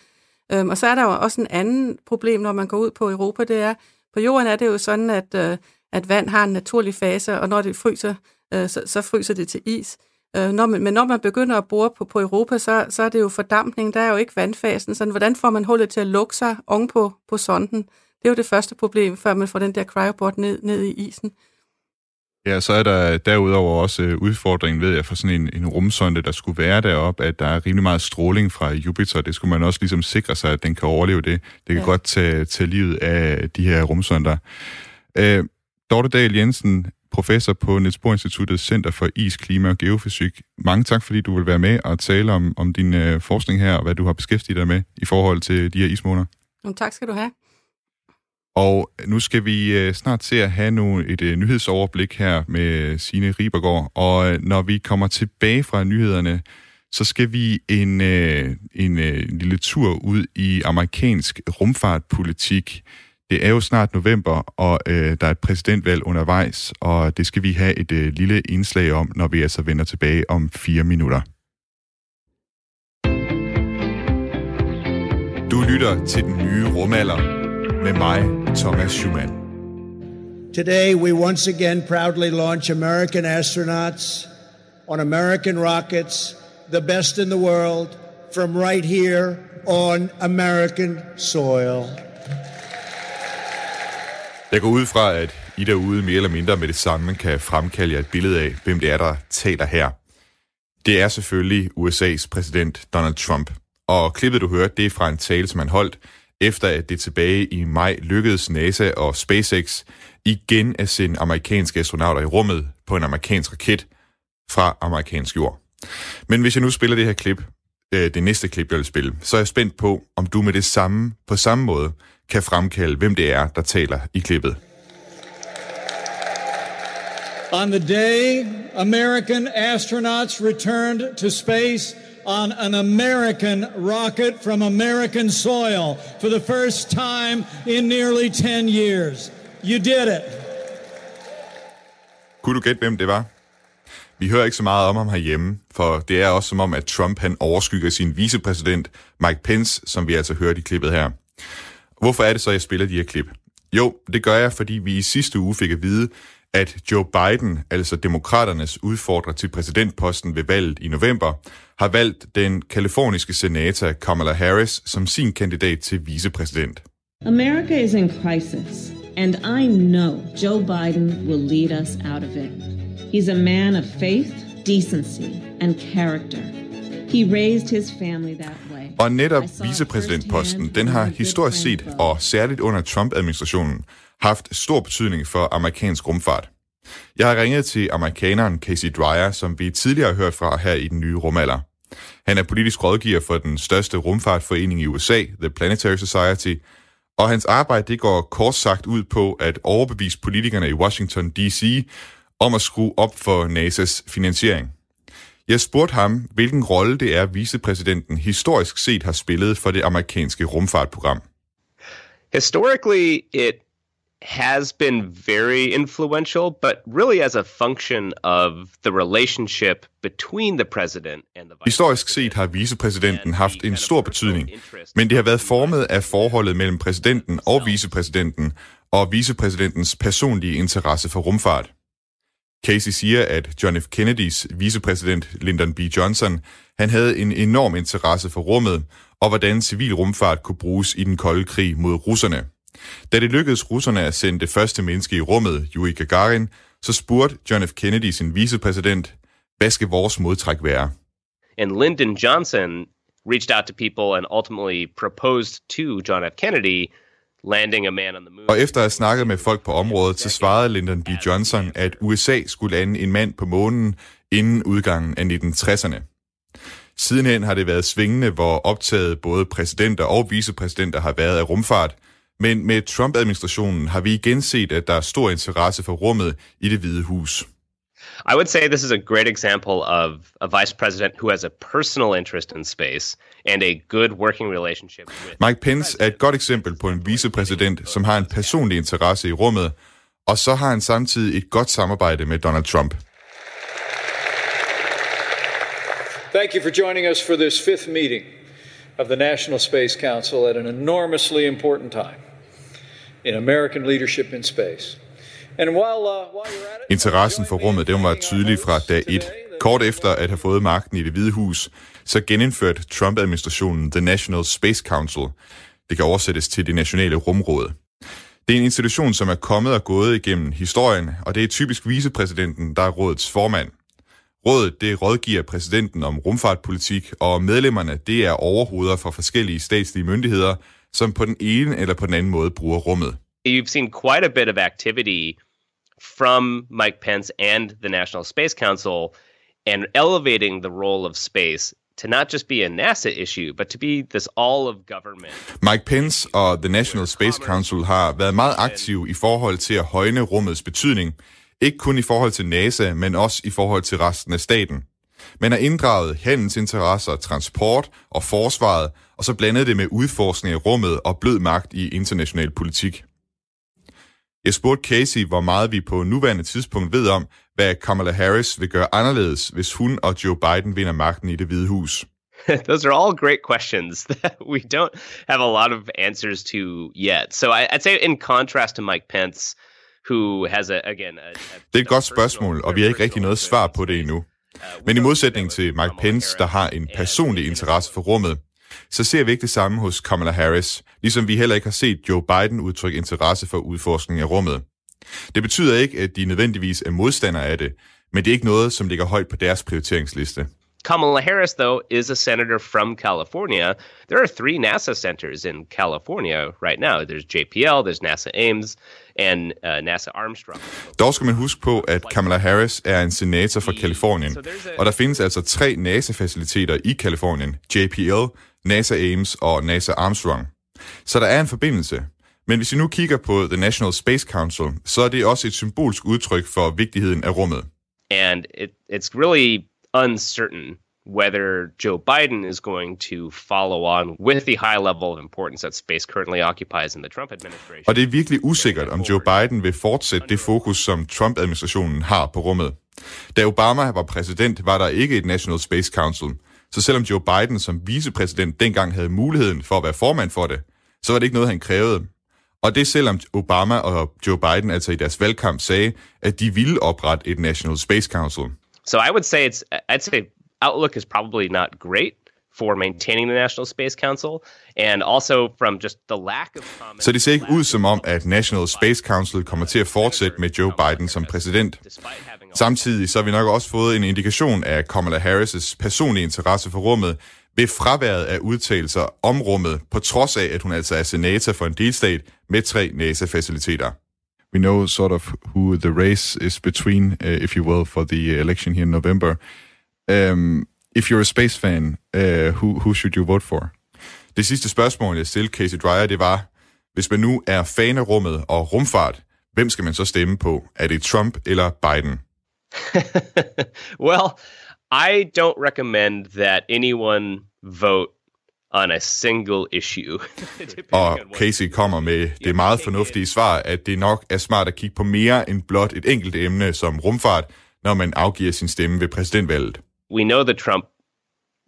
Øhm, og så er der jo også en anden problem, når man går ud på Europa, det er, på jorden er det jo sådan, at, øh, at vand har en naturlig fase, og når det fryser, øh, så, så fryser det til is. Øh, når man, men når man begynder at bore på, på Europa, så, så er det jo fordampning, der er jo ikke vandfasen. Så hvordan får man hullet til at lukke sig ovenpå på sonden? Det er jo det første problem, før man får den der cryobot ned, ned i isen. Ja, så er der derudover også øh, udfordringen ved, at for sådan en, en rumsonde, der skulle være deroppe, at der er rimelig meget stråling fra Jupiter. Det skulle man også ligesom sikre sig, at den kan overleve det. Det kan ja. godt tage, tage livet af de her rumsonder. Øh, Dorte Dahl Jensen, professor på Niels Bohr Instituttet Center for Is, Klima og Geofysik. Mange tak, fordi du vil være med og tale om, om din øh, forskning her, og hvad du har beskæftiget dig med i forhold til de her ismåner. tak skal du have. Og nu skal vi øh, snart til at have nu et øh, nyhedsoverblik her med Sine Ribergaard. Og øh, når vi kommer tilbage fra nyhederne, så skal vi en, øh, en øh, lille tur ud i amerikansk rumfartpolitik. Det er jo snart november, og øh, der er et præsidentvalg undervejs, og det skal vi have et øh, lille indslag om, når vi altså vender tilbage om fire minutter. Du lytter til den nye rumalder med mig, Thomas Schumann. Today, we once again proudly launch American astronauts on American rockets, the best in the world, from right here on American soil. Jeg går ud fra, at I derude mere eller mindre med det samme kan fremkalde jer et billede af, hvem det er, der taler her. Det er selvfølgelig USA's præsident Donald Trump. Og klippet, du hørte, det er fra en tale, som han holdt, efter at det tilbage i maj lykkedes NASA og SpaceX igen at sende amerikanske astronauter i rummet på en amerikansk raket fra amerikansk jord. Men hvis jeg nu spiller det her klip, øh, det næste klip, jeg vil spille, så er jeg spændt på, om du med det samme, på samme måde, kan fremkalde, hvem det er, der taler i klippet. On the day American astronauts returned to space on an American rocket from American soil for the first time in nearly 10 years. You did it. Kunne du gætte, hvem det var? Vi hører ikke så meget om ham herhjemme, for det er også som om, at Trump han overskygger sin vicepræsident Mike Pence, som vi altså hørte i klippet her. Hvorfor er det så, at jeg spiller de her klip? Jo, det gør jeg, fordi vi i sidste uge fik at vide, at Joe Biden, altså demokraternes udfordrer til præsidentposten ved valget i november, har valgt den kaliforniske senator Kamala Harris som sin kandidat til vicepræsident. America is in crisis, and I know Joe Biden will lead us out of it. He's a man of faith, decency, and character. He raised his family that way. Og netop vicepræsidentposten, den har historisk set, og særligt under Trump-administrationen, haft stor betydning for amerikansk rumfart. Jeg har ringet til amerikaneren Casey Dreyer, som vi tidligere har hørt fra her i den nye rumalder. Han er politisk rådgiver for den største rumfartforening i USA, The Planetary Society, og hans arbejde det går kort sagt ud på at overbevise politikerne i Washington D.C. om at skrue op for NASA's finansiering. Jeg spurgte ham, hvilken rolle det er, vicepræsidenten historisk set har spillet for det amerikanske rumfartprogram. Historically, it has been very influential, but really as a function of the relationship between the president and the vice Historisk set har vicepræsidenten haft en stor betydning, men det har været formet af forholdet mellem præsidenten og vicepræsidenten og vicepræsidentens personlige interesse for rumfart. Casey siger, at John F. Kennedys vicepræsident Lyndon B. Johnson, han havde en enorm interesse for rummet, og hvordan civil rumfart kunne bruges i den kolde krig mod russerne. Da det lykkedes russerne at sende det første menneske i rummet, Yuri Gagarin, så spurgte John F. Kennedy sin vicepræsident, hvad skal vores modtræk være? And Lyndon Johnson reached out to people and ultimately proposed to John F. Kennedy landing a man on the moon. Og efter at have snakket med folk på området, så svarede Lyndon B. Johnson, at USA skulle lande en mand på månen inden udgangen af 1960'erne. Sidenhen har det været svingende, hvor optaget både præsidenter og vicepræsidenter har været af rumfart, men med Trump-administrationen har vi igen set, at der er stor interesse for rummet i det hvide hus. I would say this is a great example of a vice president who has a personal interest in space and a good working relationship with. Mike Pence er et godt eksempel på en vicepræsident, som har en personlig interesse i rummet, og så har han samtidig et godt samarbejde med Donald Trump. Thank you for joining us for this fifth meeting of the National Space Council at an enormously important time in American leadership in space. Interessen for rummet, den var tydelig fra dag 1. Kort efter at have fået magten i det hvide hus, så genindførte Trump-administrationen The National Space Council. Det kan oversættes til det nationale rumråd. Det er en institution, som er kommet og gået igennem historien, og det er typisk vicepræsidenten, der er rådets formand. Rådet det rådgiver præsidenten om rumfartpolitik, og medlemmerne det er overhoveder for forskellige statslige myndigheder, som på den ene eller på den anden måde bruger rummet. You've seen quite a bit of activity from Mike Pence and the National Space Council and elevating the role of space to not just be a NASA issue, but to be this all of government. Mike Pence og The National Space Council har været meget aktive i forhold til at højne rummets betydning, ikke kun i forhold til NASA, men også i forhold til resten af staten. Man har inddraget handelsinteresser, transport og forsvaret, og så blandet det med udforskning af rummet og blød magt i international politik. Jeg spurgte Casey, hvor meget vi på nuværende tidspunkt ved om, hvad Kamala Harris vil gøre anderledes, hvis hun og Joe Biden vinder magten i det hvide hus. Those are all great questions that we don't have a lot of answers to yet. So I, I'd say in contrast to Mike Pence, who has a, again... A, a, det er et godt spørgsmål, og vi har ikke rigtig noget svar på det endnu. Men i modsætning til Mike Pence, der har en personlig interesse for rummet, så ser vi ikke det samme hos Kamala Harris, ligesom vi heller ikke har set Joe Biden udtrykke interesse for udforskning af rummet. Det betyder ikke, at de nødvendigvis er modstandere af det, men det er ikke noget, som ligger højt på deres prioriteringsliste. Kamala Harris, though, is a senator from California. There are three NASA centers in California right now. There's JPL, there's NASA Ames, and uh, NASA Armstrong. Dog skal man huske på, at Kamala Harris er en senator fra Kalifornien, og der findes altså tre NASA-faciliteter i Kalifornien, JPL, NASA Ames og NASA Armstrong. Så der er en forbindelse. Men hvis vi nu kigger på The National Space Council, så er det også et symbolsk udtryk for vigtigheden af rummet. And it, it's really uncertain whether Joe Biden is going to follow on with the high level of importance that space currently occupies in the Trump administration. Og det er virkelig usikkert, om Joe Biden vil fortsætte det fokus, som Trump-administrationen har på rummet. Da Obama var præsident, var der ikke et National Space Council. Så selvom Joe Biden som vicepræsident dengang havde muligheden for at være formand for det, så var det ikke noget, han krævede. Og det selvom Obama og Joe Biden altså i deres valgkamp sagde, at de ville oprette et National Space Council. So I would say it's I'd say outlook is probably not great for maintaining the National Space Council, and also from just the lack of comments. Så det ser ikke ud som om, at National Space Council kommer til at fortsætte med Joe Biden som præsident. Samtidig så har vi nok også fået en indikation af Kamala Harris' personlige interesse for rummet ved fraværet af udtalelser om rummet, på trods af, at hun altså er senator for en delstat med tre NASA-faciliteter. We know sort of who the race is between, uh, if you will, for the election here in November. Um, if you're a space fan, uh, who, who should you vote for? Det sidste spørgsmål, jeg stillede Casey Dreyer, det var, hvis man nu er fan af rummet og rumfart, hvem skal man så stemme på? Er det Trump eller Biden? well, I don't recommend that anyone vote on a single issue. og Casey kommer med det meget fornuftige svar, at det nok er smart at kigge på mere end blot et enkelt emne som rumfart, når man afgiver sin stemme ved præsidentvalget. We know the Trump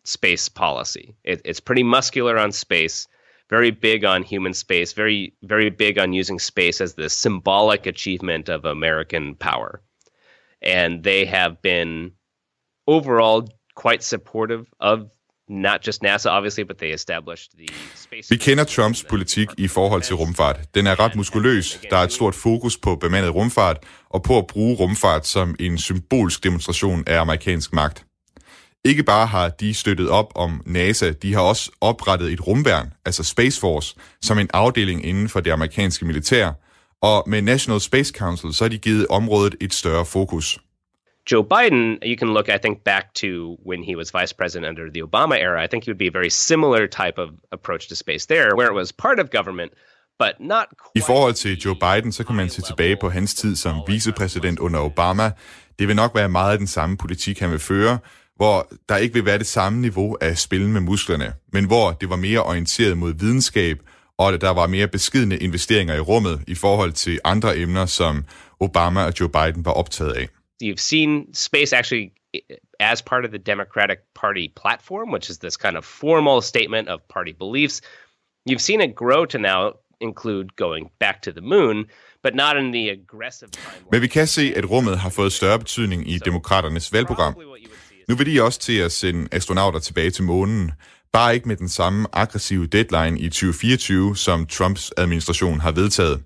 space policy. It, it's pretty muscular on space, very big on human space, very very big on using space as the symbolic achievement of American power. And they have been overall quite supportive of not just NASA obviously, but they established the space. Vi kender Trumps politik i forhold til rumfart. Den er ret muskuløs. Der er et stort fokus på bemandet rumfart og på at bruge rumfart som en symbolsk demonstration af amerikansk magt. Ikke bare har de støttet op om NASA, de har også oprettet et rumværn, altså Space Force, som en afdeling inden for det amerikanske militær, og med National Space Council så har de givet området et større fokus. Joe Biden, you can look, I think, back to when he was vice president under the Obama era. I think he would be a very similar type of approach to space there, where it was part of government, but not I forhold til Joe Biden, så kan man se tilbage på hans tid som vicepræsident under Obama. Det vil nok være meget af den samme politik, han vil føre, hvor der ikke vil være det samme niveau af spil med musklerne, men hvor det var mere orienteret mod videnskab, og der var mere beskidende investeringer i rummet i forhold til andre emner, som Obama og Joe Biden var optaget af. you've seen space actually as part of the Democratic Party platform, which is this kind of formal statement of party beliefs. You've seen it grow to now include going back to the moon, but not in the aggressive time. Men vi kan se, at rummet har fået større betydning i demokraternes valgprogram. Nu vil de også til at sende astronauter tilbage til månen, bare ikke med den samme aggressive deadline i 2024, som Trumps administration har vedtaget.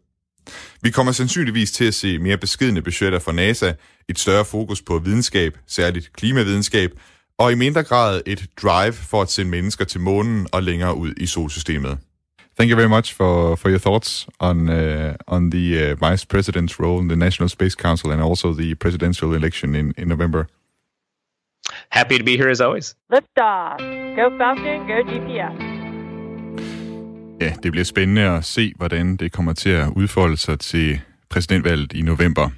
Vi kommer sandsynligvis til at se mere beskidende budgetter fra NASA, et større fokus på videnskab, særligt klimavidenskab, og i mindre grad et drive for at sende mennesker til månen og længere ud i solsystemet. Thank you very much for, for your thoughts on uh, on the uh, vice president's role in the National Space Council and also the presidential election in, in November. Happy to be here as always. Liftoff. Go Falcon, go GPS. Ja, det bliver spændende at se, hvordan det kommer til at udfolde sig til præsidentvalget i november.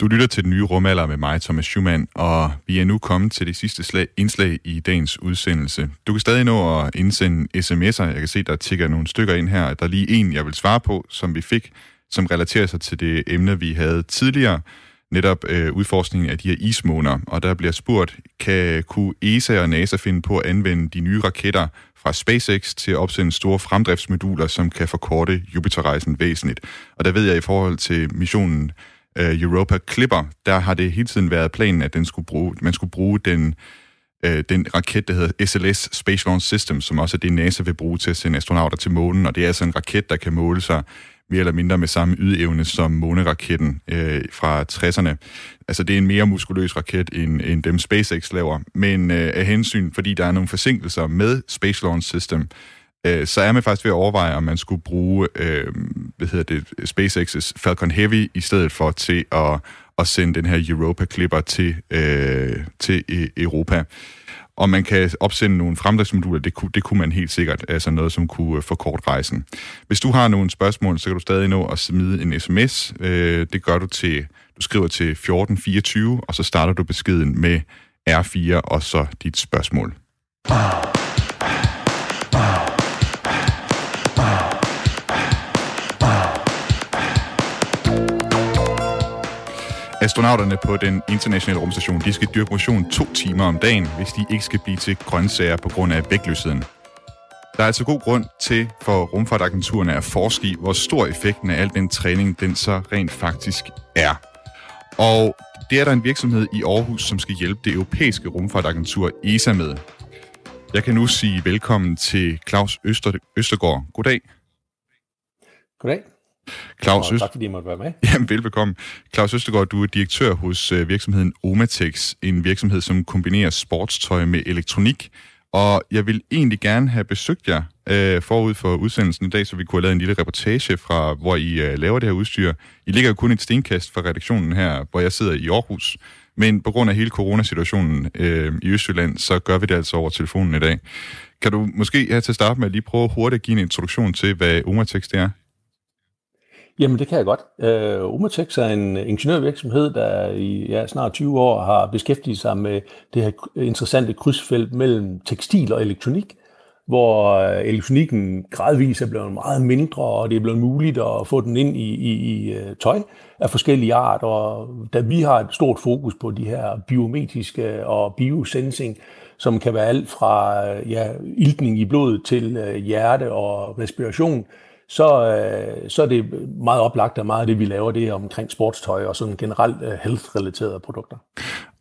Du lytter til den nye rumalder med mig, Thomas Schumann, og vi er nu kommet til det sidste slag, indslag i dagens udsendelse. Du kan stadig nå at indsende sms'er. Jeg kan se, der tigger nogle stykker ind her. Der er lige en, jeg vil svare på, som vi fik, som relaterer sig til det emne, vi havde tidligere, netop øh, udforskningen af de her ismåner. Og der bliver spurgt, kan, kunne ESA og NASA finde på at anvende de nye raketter fra SpaceX til at opsende store fremdriftsmoduler, som kan forkorte Jupiterrejsen væsentligt. Og der ved jeg i forhold til missionen øh, Europa Clipper, der har det hele tiden været planen, at den skulle bruge, man skulle bruge den, øh, den raket, der hedder SLS Space Launch System, som også er det, NASA vil bruge til at sende astronauter til månen. Og det er altså en raket, der kan måle sig mere eller mindre med samme ydeevne som måneraketten øh, fra 60'erne. Altså det er en mere muskuløs raket, end, end dem SpaceX laver. Men øh, af hensyn, fordi der er nogle forsinkelser med Space Launch System, øh, så er man faktisk ved at overveje, om man skulle bruge øh, hvad hedder det, SpaceX's Falcon Heavy i stedet for til at, at sende den her Europa Clipper til, øh, til e-, Europa. Og man kan opsende nogle fremdriftsmoduler, det kunne, det kunne man helt sikkert, altså noget, som kunne øh, forkorte rejsen. Hvis du har nogle spørgsmål, så kan du stadig nå at smide en sms. Øh, det gør du til, du skriver til 1424, og så starter du beskeden med R4 og så dit spørgsmål. Astronauterne på den internationale rumstation, de skal dyrke motion to timer om dagen, hvis de ikke skal blive til grøntsager på grund af vægtløsheden. Der er altså god grund til for rumfartagenturerne at forske i, hvor stor effekten af al den træning, den så rent faktisk er. Og det er der en virksomhed i Aarhus, som skal hjælpe det europæiske rumfartagentur ESA med. Jeg kan nu sige velkommen til Claus Øster, Østergaard. Goddag. Goddag. Claus og tak fordi I måtte være med. Jamen, velbekomme. Claus Østergaard, du er direktør hos øh, virksomheden Omatex, en virksomhed, som kombinerer sportstøj med elektronik. Og jeg vil egentlig gerne have besøgt jer øh, forud for udsendelsen i dag, så vi kunne have lavet en lille reportage fra, hvor I øh, laver det her udstyr. I ligger jo kun et stenkast fra redaktionen her, hvor jeg sidder i Aarhus. Men på grund af hele coronasituationen øh, i Østjylland, så gør vi det altså over telefonen i dag. Kan du måske her til at starte med at lige prøve hurtigt at give en introduktion til, hvad Omatex det er? Jamen, det kan jeg godt. Øh, uh, Umatex er en ingeniørvirksomhed, der i ja, snart 20 år har beskæftiget sig med det her interessante krydsfelt mellem tekstil og elektronik, hvor øh, elektronikken gradvist er blevet meget mindre, og det er blevet muligt at få den ind i, i, i øh, tøj af forskellige art. Og da vi har et stort fokus på de her biometriske og biosensing, som kan være alt fra ja, iltning i blodet til hjerte og respiration, så, øh, så er det meget oplagt, at meget af det, vi laver, det er omkring sportstøj og sådan generelt øh, health-relaterede produkter.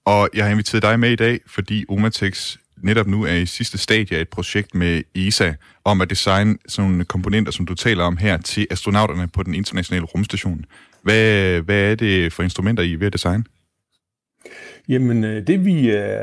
Og jeg har inviteret dig med i dag, fordi Omatex netop nu er i sidste stadie af et projekt med ESA om at designe sådan nogle komponenter, som du taler om her, til astronauterne på den internationale rumstation. Hvad, hvad er det for instrumenter, I er ved at designe? Jamen, øh, det vi øh,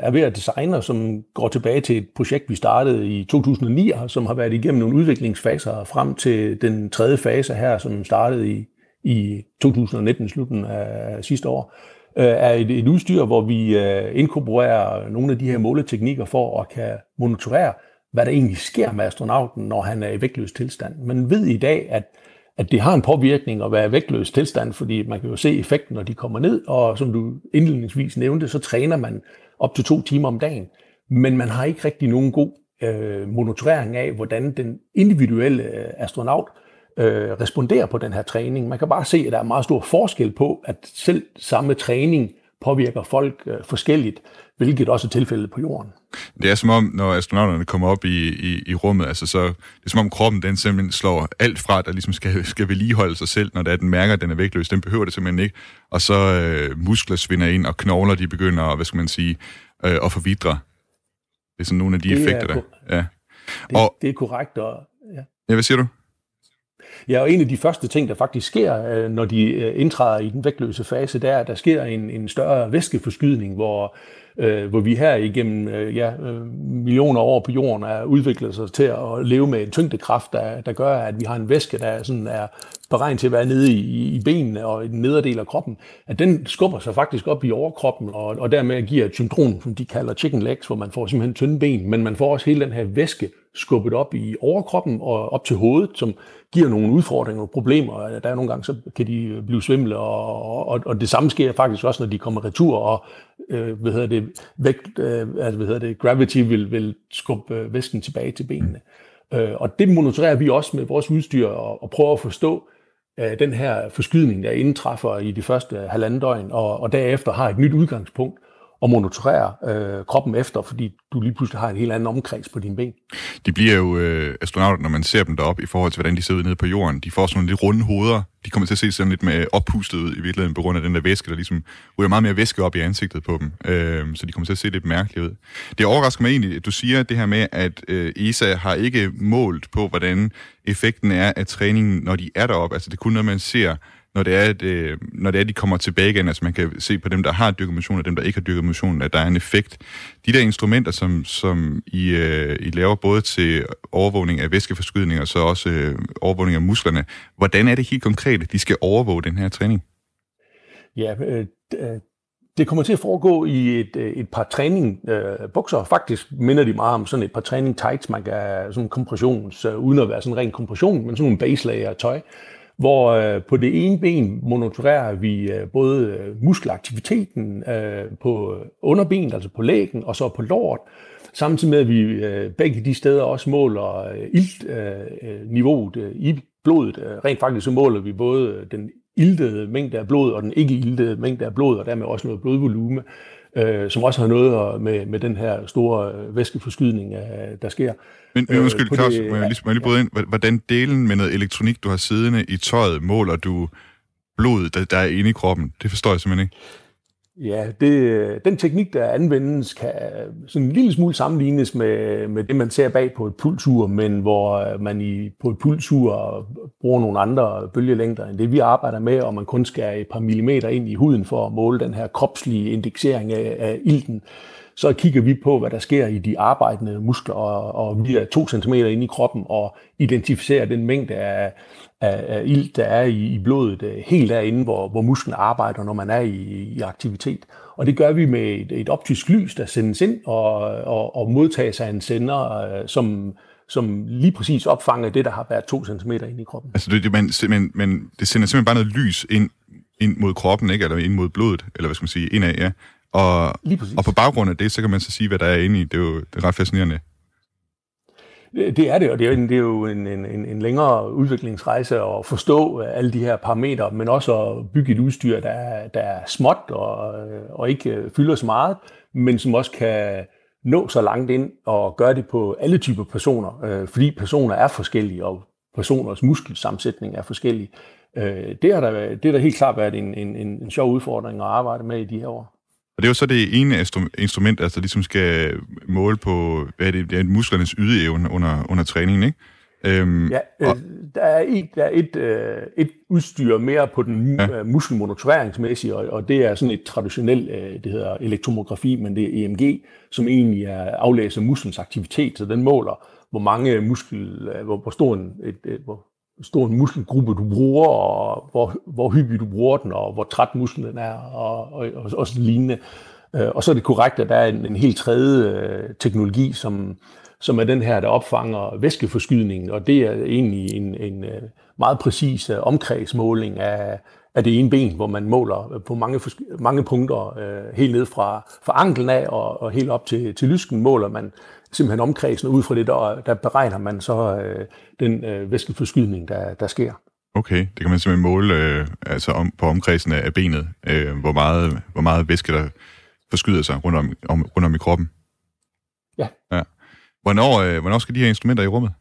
er ved at designe, som går tilbage til et projekt, vi startede i 2009, som har været igennem nogle udviklingsfaser frem til den tredje fase her, som startede i, i 2019, slutten af sidste år, øh, er et, et udstyr, hvor vi inkorporerer nogle af de her måleteknikker for at kan monitorere, hvad der egentlig sker med astronauten, når han er i vægtløs tilstand. Man ved i dag, at at det har en påvirkning at være vægtløs tilstand, fordi man kan jo se effekten, når de kommer ned, og som du indledningsvis nævnte, så træner man op til to timer om dagen. Men man har ikke rigtig nogen god øh, monitorering af, hvordan den individuelle øh, astronaut øh, responderer på den her træning. Man kan bare se, at der er meget stor forskel på, at selv samme træning påvirker folk øh, forskelligt, hvilket også er tilfældet på jorden. Det er som om, når astronauterne kommer op i, i, i rummet, altså så, det er som om kroppen den simpelthen slår alt fra, der ligesom skal, skal vedligeholde sig selv, når det er, den mærker, at den er vægtløs. Den behøver det simpelthen ikke. Og så øh, muskler svinder ind, og knogler de begynder, hvad skal man sige, øh, at forvidre. Det er sådan nogle af de det effekter, der... Ja. Det, og, det er korrekt. Og, ja. ja, hvad siger du? Ja, og en af de første ting, der faktisk sker, øh, når de øh, indtræder i den vægtløse fase, det er, at der sker en, en større væskeforskydning, hvor, øh, hvor vi her igennem øh, ja, øh, millioner år på jorden er udviklet sig til at leve med en tyngdekraft, der, der gør, at vi har en væske, der sådan er beregnet til at være nede i, i benene og i den nederdel af kroppen, at den skubber sig faktisk op i overkroppen, og, og dermed giver et syndrom, som de kalder chicken legs, hvor man får simpelthen tynde ben, men man får også hele den her væske skubbet op i overkroppen og op til hovedet, som giver nogle udfordringer og problemer. Der er nogle gange, så kan de blive svimle, og, og, og det samme sker faktisk også, når de kommer retur, og øh, hvad hedder det, vægt, øh, altså, hvad hedder det, gravity vil, vil skubbe øh, væsken tilbage til benene. Øh, og det monitorerer vi også med vores udstyr og, og prøver at forstå øh, den her forskydning, der indtræffer i de første halvanden døgn, og, og derefter har et nyt udgangspunkt, og monitorere øh, kroppen efter, fordi du lige pludselig har en helt anden omkreds på dine ben. De bliver jo øh, astronauter, når man ser dem deroppe, i forhold til, hvordan de ser ud nede på jorden. De får sådan nogle lidt runde hoveder. De kommer til at se sådan lidt med oppustet ud i virkeligheden, på grund af den der væske, der ligesom ryger meget mere væske op i ansigtet på dem. Øh, så de kommer til at se lidt mærkeligt ud. Det overrasker mig egentlig, at du siger det her med, at øh, ESA har ikke målt på, hvordan effekten er af træningen, når de er deroppe. Altså det er kun noget, man ser når det, er, at, øh, når det er, at de kommer tilbage igen, altså man kan se på dem, der har dyrket motion, og dem, der ikke har dyrket motion, at der er en effekt. De der instrumenter, som, som I, øh, I laver både til overvågning af væskeforskydning og så også øh, overvågning af musklerne, hvordan er det helt konkret, at de skal overvåge den her træning? Ja, øh, øh det kommer til at foregå i et, øh, et par træning øh, bukser. Faktisk minder de meget om sådan et par træning tights, man kan sådan kompressions, øh, uden at være sådan ren kompression, men sådan nogle baselager tøj, hvor øh, på det ene ben monitorerer vi øh, både øh, muskelaktiviteten øh, på underbenet, altså på lægen, og så på låret, samtidig med at vi øh, begge de steder også måler øh, iltniveauet øh, øh, øh, i blodet. Øh, rent faktisk så måler vi både den iltede mængde af blod og den ikke iltede mængde af blod, og dermed også noget blodvolume, øh, som også har noget med, med den her store øh, væskeforskydning, øh, der sker. Men, men undskyld, øh, Claus, må jeg lige, må jeg lige bryde ind? Hvordan delen med noget elektronik, du har siddende i tøjet, måler du blodet, der, der er inde i kroppen? Det forstår jeg simpelthen ikke. Ja, det, den teknik, der anvendes, kan sådan en lille smule sammenlignes med, med det, man ser bag på et pulsur, men hvor øh, man i, på et pulsur bruger nogle andre bølgelængder end det, vi arbejder med, og man kun skal et par millimeter ind i huden for at måle den her kropslige indeksering af, af ilten så kigger vi på, hvad der sker i de arbejdende muskler, og, og vi er to centimeter inde i kroppen og identificerer den mængde af, af, af ilt, der er i, i blodet, øh, helt derinde, hvor, hvor musklen arbejder, når man er i, i aktivitet. Og det gør vi med et, et optisk lys, der sendes ind og, og, og modtages af en sender, øh, som, som lige præcis opfanger det, der har været to centimeter ind i kroppen. Altså, det, man, men, men det sender simpelthen bare noget lys ind, ind mod kroppen, ikke? eller ind mod blodet, eller hvad skal man sige, indad, ja. Og, og på baggrund af det, så kan man så sige, hvad der er inde i. Det er jo det er ret fascinerende. Det er det, og det er jo, det er jo en, en, en længere udviklingsrejse at forstå alle de her parametre, men også at bygge et udstyr, der er, der er småt og, og ikke fylder så meget, men som også kan nå så langt ind og gøre det på alle typer personer, øh, fordi personer er forskellige, og personers muskelsammensætning er forskellig. Øh, det, har der, det har der helt klart været en, en, en sjov udfordring at arbejde med i de her år. Og det er jo så det ene instrument, altså ligesom skal måle på, hvad er det, det er musklernes ydeevne under, under træningen, ikke? Øhm, ja, øh, og, der er, et, der er et, øh, et udstyr mere på den ja. Øh, muskelmonitoreringsmæssige, og, og det er sådan et traditionelt, øh, det hedder elektromografi, men det er EMG, som egentlig er aflæser musklens aktivitet, så den måler, hvor mange muskel, øh, hvor, hvor stor en, et, et, hvor stor en muskelgruppe du bruger, og hvor, hvor hyppig du bruger den, og hvor træt musklen er, og, og, og, og sådan lignende. Øh, og så er det korrekt, at der er en, en helt tredje øh, teknologi, som, som er den her, der opfanger væskeforskydningen, og det er egentlig en, en øh, meget præcis øh, omkredsmåling af, af det ene ben, hvor man måler på mange, mange punkter, helt ned fra, fra anklen af og, og helt op til, til lysken, måler man simpelthen omkredsen, ud fra det, der, der beregner man så øh, den øh, væskeforskydning, der, der sker. Okay, det kan man simpelthen måle øh, altså om, på omkredsen af benet, øh, hvor, meget, hvor meget væske, der forskyder sig rundt om, om, rundt om i kroppen. Ja. ja. Hvornår, øh, hvornår skal de her instrumenter i rummet?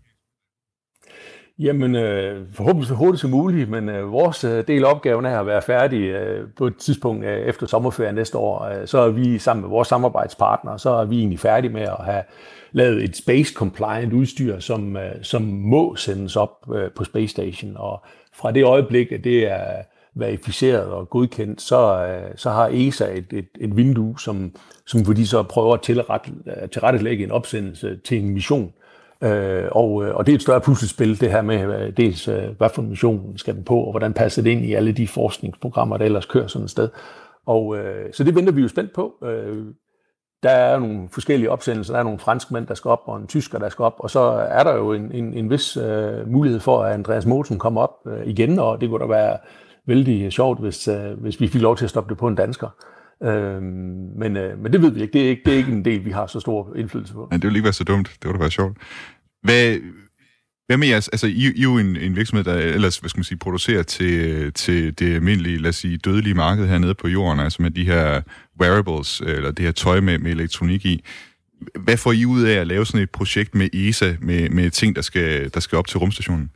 Jamen, øh, forhåbentlig så hurtigt som muligt, men øh, vores øh, del af opgaven er at være færdig øh, på et tidspunkt øh, efter sommerferien næste år. Øh, så er vi sammen med vores samarbejdspartnere, så er vi egentlig færdige med at have lavet et space compliant udstyr, som, øh, som må sendes op øh, på Space Station. Og fra det øjeblik, at det er verificeret og godkendt, så, øh, så har ESA et, et, et vindue, som, som hvor de så prøver at tilrette, tilrettelægge en opsendelse til en mission. Øh, og, og det er et større puslespil, det her med dels, hvad for en mission skal den på, og hvordan passer det ind i alle de forskningsprogrammer, der ellers kører sådan et sted. Og øh, så det venter vi jo spændt på. Øh, der er nogle forskellige opsendelser. Der er nogle franskmænd, der skal op, og en tysker, der skal op. Og så er der jo en, en, en vis øh, mulighed for, at Andreas Mosen kommer op øh, igen, og det kunne da være vældig sjovt, hvis, øh, hvis vi fik lov til at stoppe det på en dansker. Øh, men, øh, men det ved vi ikke. Det er ikke, det er ikke en del, vi har så stor indflydelse på. Ja, det ville ikke være så dumt. Det ville da være sjovt. Hvad, hvad med jeres, altså I, I er jo en, en virksomhed, der ellers, hvad skal man sige, producerer til, til det almindelige, lad os sige, dødelige marked hernede på jorden, altså med de her wearables, øh, eller det her tøj med, med elektronik i. Hvad får I ud af at lave sådan et projekt med ESA, med, med ting, der skal, der skal op til rumstationen?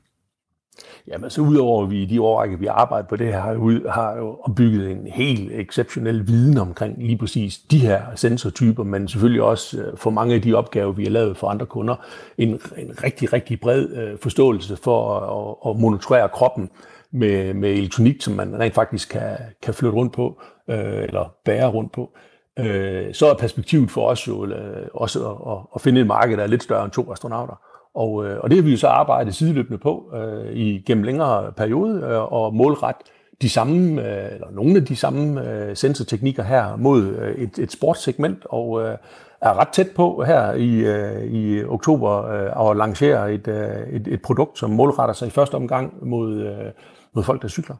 Jamen, så udover vi i de år, vi arbejder på det her, har jo, har jo opbygget en helt exceptionel viden omkring lige præcis de her sensortyper, men selvfølgelig også øh, for mange af de opgaver, vi har lavet for andre kunder, en, en rigtig, rigtig bred øh, forståelse for at, at monitorere kroppen med, med elektronik, som man rent faktisk kan, kan flytte rundt på, øh, eller bære rundt på. Øh, så er perspektivet for os jo øh, også at, at finde et marked, der er lidt større end to astronauter. Og, øh, og det har vi jo så arbejdet sideløbende på øh, i gennem længere periode øh, og målret de samme, øh, eller nogle af de samme øh, sensorteknikker her mod øh, et, et sportssegment, og øh, er ret tæt på her i, øh, i oktober øh, at lancere et, øh, et, et produkt, som målretter sig i første omgang mod, øh, mod folk, der cykler.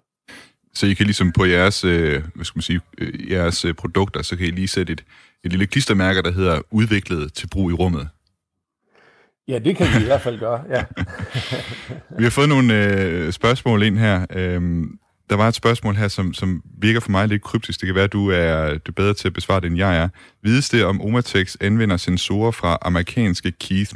Så I kan ligesom på jeres, øh, hvad skal man sige, øh, jeres øh, produkter, så kan I lige sætte et, et lille klistermærke, der hedder udviklet til brug i rummet. Ja, det kan vi i hvert fald gøre, ja. vi har fået nogle øh, spørgsmål ind her. Øhm, der var et spørgsmål her, som, som virker for mig lidt kryptisk. Det kan være, at du er, du er bedre til at besvare det, end jeg er. Vides det, om Omatex anvender sensorer fra amerikanske Keith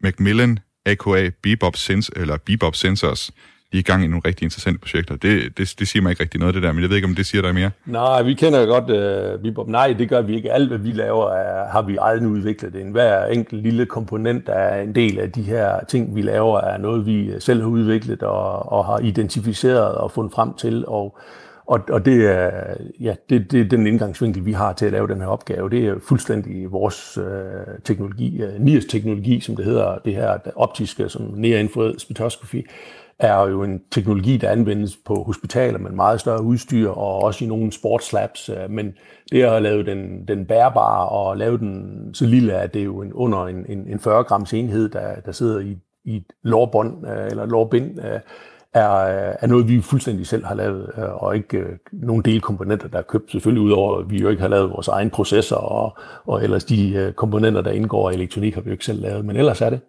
Macmillan, aka Bebop, Sens eller Bebop Sensors, de er i gang i nogle rigtig interessante projekter. Det, det, det siger mig ikke rigtig noget, det der, men jeg ved ikke, om det siger dig mere. Nej, vi kender godt øh, uh, Bebop. Nej, det gør vi ikke. Alt, hvad vi laver, er, har vi aldrig udviklet. En hver enkelt lille komponent, der er en del af de her ting, vi laver, er noget, vi selv har udviklet og, og har identificeret og fundet frem til. Og, og, og det, er, ja, det, det er den indgangsvinkel, vi har til at lave den her opgave. Det er fuldstændig vores øh, teknologi, øh, uh, NIRS-teknologi, som det hedder, det her optiske, som near infrared spectroscopy er jo en teknologi, der anvendes på hospitaler med meget større udstyr, og også i nogle sportslabs. Øh, men det at lave den, den bærbare og lave den så lille, at det er jo en, under en, en, en 40 grams enhed, der, der sidder i, i et lårbånd øh, eller lårbind, øh, er, er noget, vi fuldstændig selv har lavet, og ikke nogen delkomponenter, der er købt. Selvfølgelig udover, at vi jo ikke har lavet vores egen processer, og, og ellers de komponenter, der indgår i elektronik, har vi jo ikke selv lavet. Men ellers er det.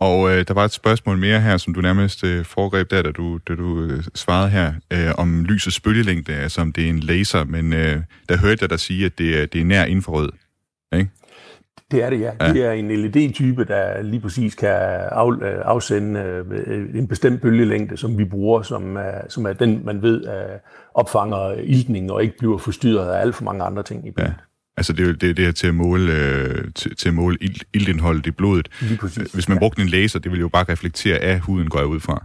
Og øh, der var et spørgsmål mere her, som du nærmest øh, foregreb der, da du, da du øh, svarede her, øh, om lysets bølgelængde, altså om det er en laser, men øh, der hørte jeg dig sige, at det er, det er nær infrarød, ikke? Det er det, ja. ja. Det er en LED-type, der lige præcis kan af, øh, afsende øh, en bestemt bølgelængde, som vi bruger, som er, som er den, man ved opfanger iltning og ikke bliver forstyrret af alt for mange andre ting i billedet. Ja. Altså det er det, det her til at måle, øh, til, til at måle ild, ildindholdet i blodet. Hvis man brugte en laser, det ville jo bare reflektere af huden, går jeg ud fra.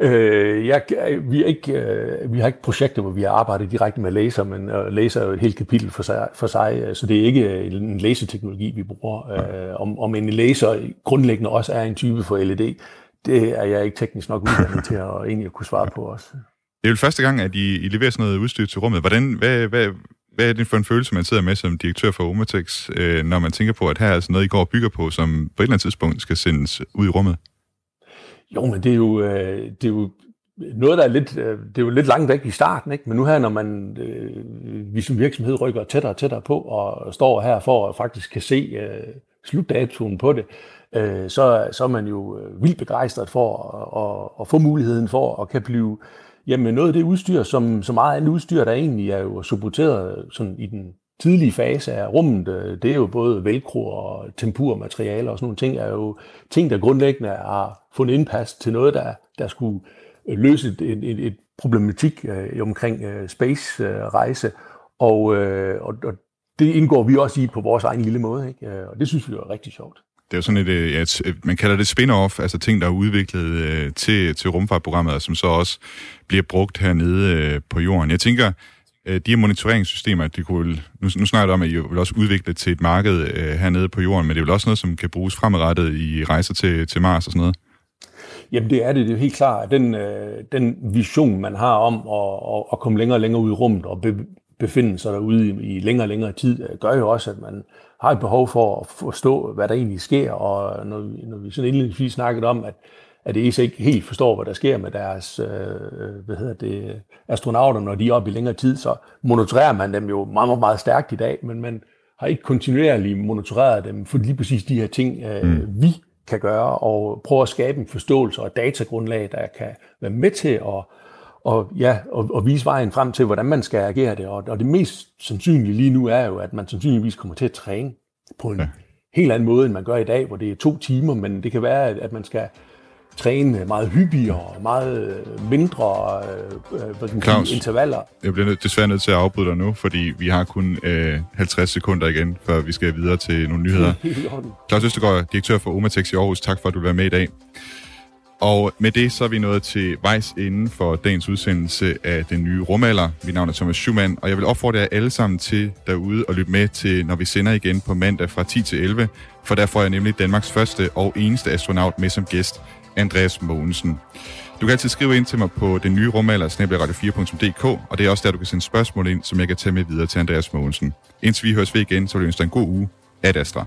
Øh, jeg, vi, er ikke, øh, vi har ikke projekter, hvor vi har arbejdet direkte med laser, men øh, laser er jo et helt kapitel for sig, for sig, så det er ikke en laserteknologi, vi bruger. Ja. Øh, om, om en laser grundlæggende også er en type for LED, det er jeg ikke teknisk nok uddannet til at egentlig kunne svare på os. Det er jo første gang, at I, I leverer sådan noget udstyr til rummet. Hvordan, hvad, hvad, hvad er det for en følelse, man sidder med som direktør for Omatex, øh, når man tænker på, at her er altså noget, I går og bygger på, som på et eller andet tidspunkt skal sendes ud i rummet? Jo, men det er jo, øh, det er jo noget, der er lidt, øh, det er jo lidt langt væk i starten, ikke? men nu her, når man, øh, vi som virksomhed rykker tættere og tættere på, og står her for at faktisk kan se øh, slutdatoen på det, øh, så, så er man jo øh, vildt begejstret for at, at, at få muligheden for at kan blive Jamen noget af det udstyr, som så meget andet udstyr, der egentlig er jo supporteret sådan i den tidlige fase af rummet, øh, det er jo både velcro og tempurmaterialer og sådan nogle ting, er jo ting, der grundlæggende har fundet indpas til noget, der, der skulle løse et, et, et problematik øh, omkring øh, space-rejse. Øh, og, øh, og, og det indgår vi også i på vores egen lille måde, ikke? Øh, og det synes vi er rigtig sjovt det er jo sådan et, øh, ja, et, man kalder det spin-off, altså ting, der er udviklet øh, til, til rumfartprogrammet, og som så også bliver brugt hernede øh, på jorden. Jeg tænker, øh, de her monitoreringssystemer, de kunne, nu, nu snakker jeg om, at I vil også udvikle til et marked øh, hernede på jorden, men det er vel også noget, som kan bruges fremadrettet i rejser til, til Mars og sådan noget? Jamen det er det, det er helt klart. Den, øh, den vision, man har om at, at, at komme længere og længere ud i rummet og befinde sig derude i, i længere og længere tid, øh, gør jo også, at man har et behov for at forstå, hvad der egentlig sker, og når, når vi sådan indledningsvis snakket om, at, at ESA ikke helt forstår, hvad der sker med deres øh, hvad hedder det, astronauter, når de er oppe i længere tid, så monitorerer man dem jo meget, meget, meget stærkt i dag, men man har ikke kontinuerligt monitoreret dem for lige præcis de her ting, øh, mm. vi kan gøre, og prøve at skabe en forståelse og datagrundlag, der kan være med til at og, ja, og, og vise vejen frem til, hvordan man skal agere det. Og, og det mest sandsynlige lige nu er jo, at man sandsynligvis kommer til at træne på en ja. helt anden måde, end man gør i dag, hvor det er to timer, men det kan være, at man skal træne meget hyppigere meget mindre øh, Claus, intervaller. Jeg bliver nød, desværre nødt til at afbryde dig nu, fordi vi har kun øh, 50 sekunder igen, før vi skal videre til nogle nyheder. Claus Østergaard, direktør for Omatex i Aarhus, tak for, at du var med i dag. Og med det så er vi nået til vejs inden for dagens udsendelse af den nye rumalder. Mit navn er Thomas Schumann, og jeg vil opfordre jer alle sammen til derude og lytte med til, når vi sender igen på mandag fra 10 til 11, for der får jeg nemlig Danmarks første og eneste astronaut med som gæst, Andreas Mogensen. Du kan altid skrive ind til mig på den nye rumalder, radio4.dk, og det er også der, du kan sende spørgsmål ind, som jeg kan tage med videre til Andreas Mogensen. Indtil vi høres ved igen, så vil jeg ønske dig en god uge. Ad Astra.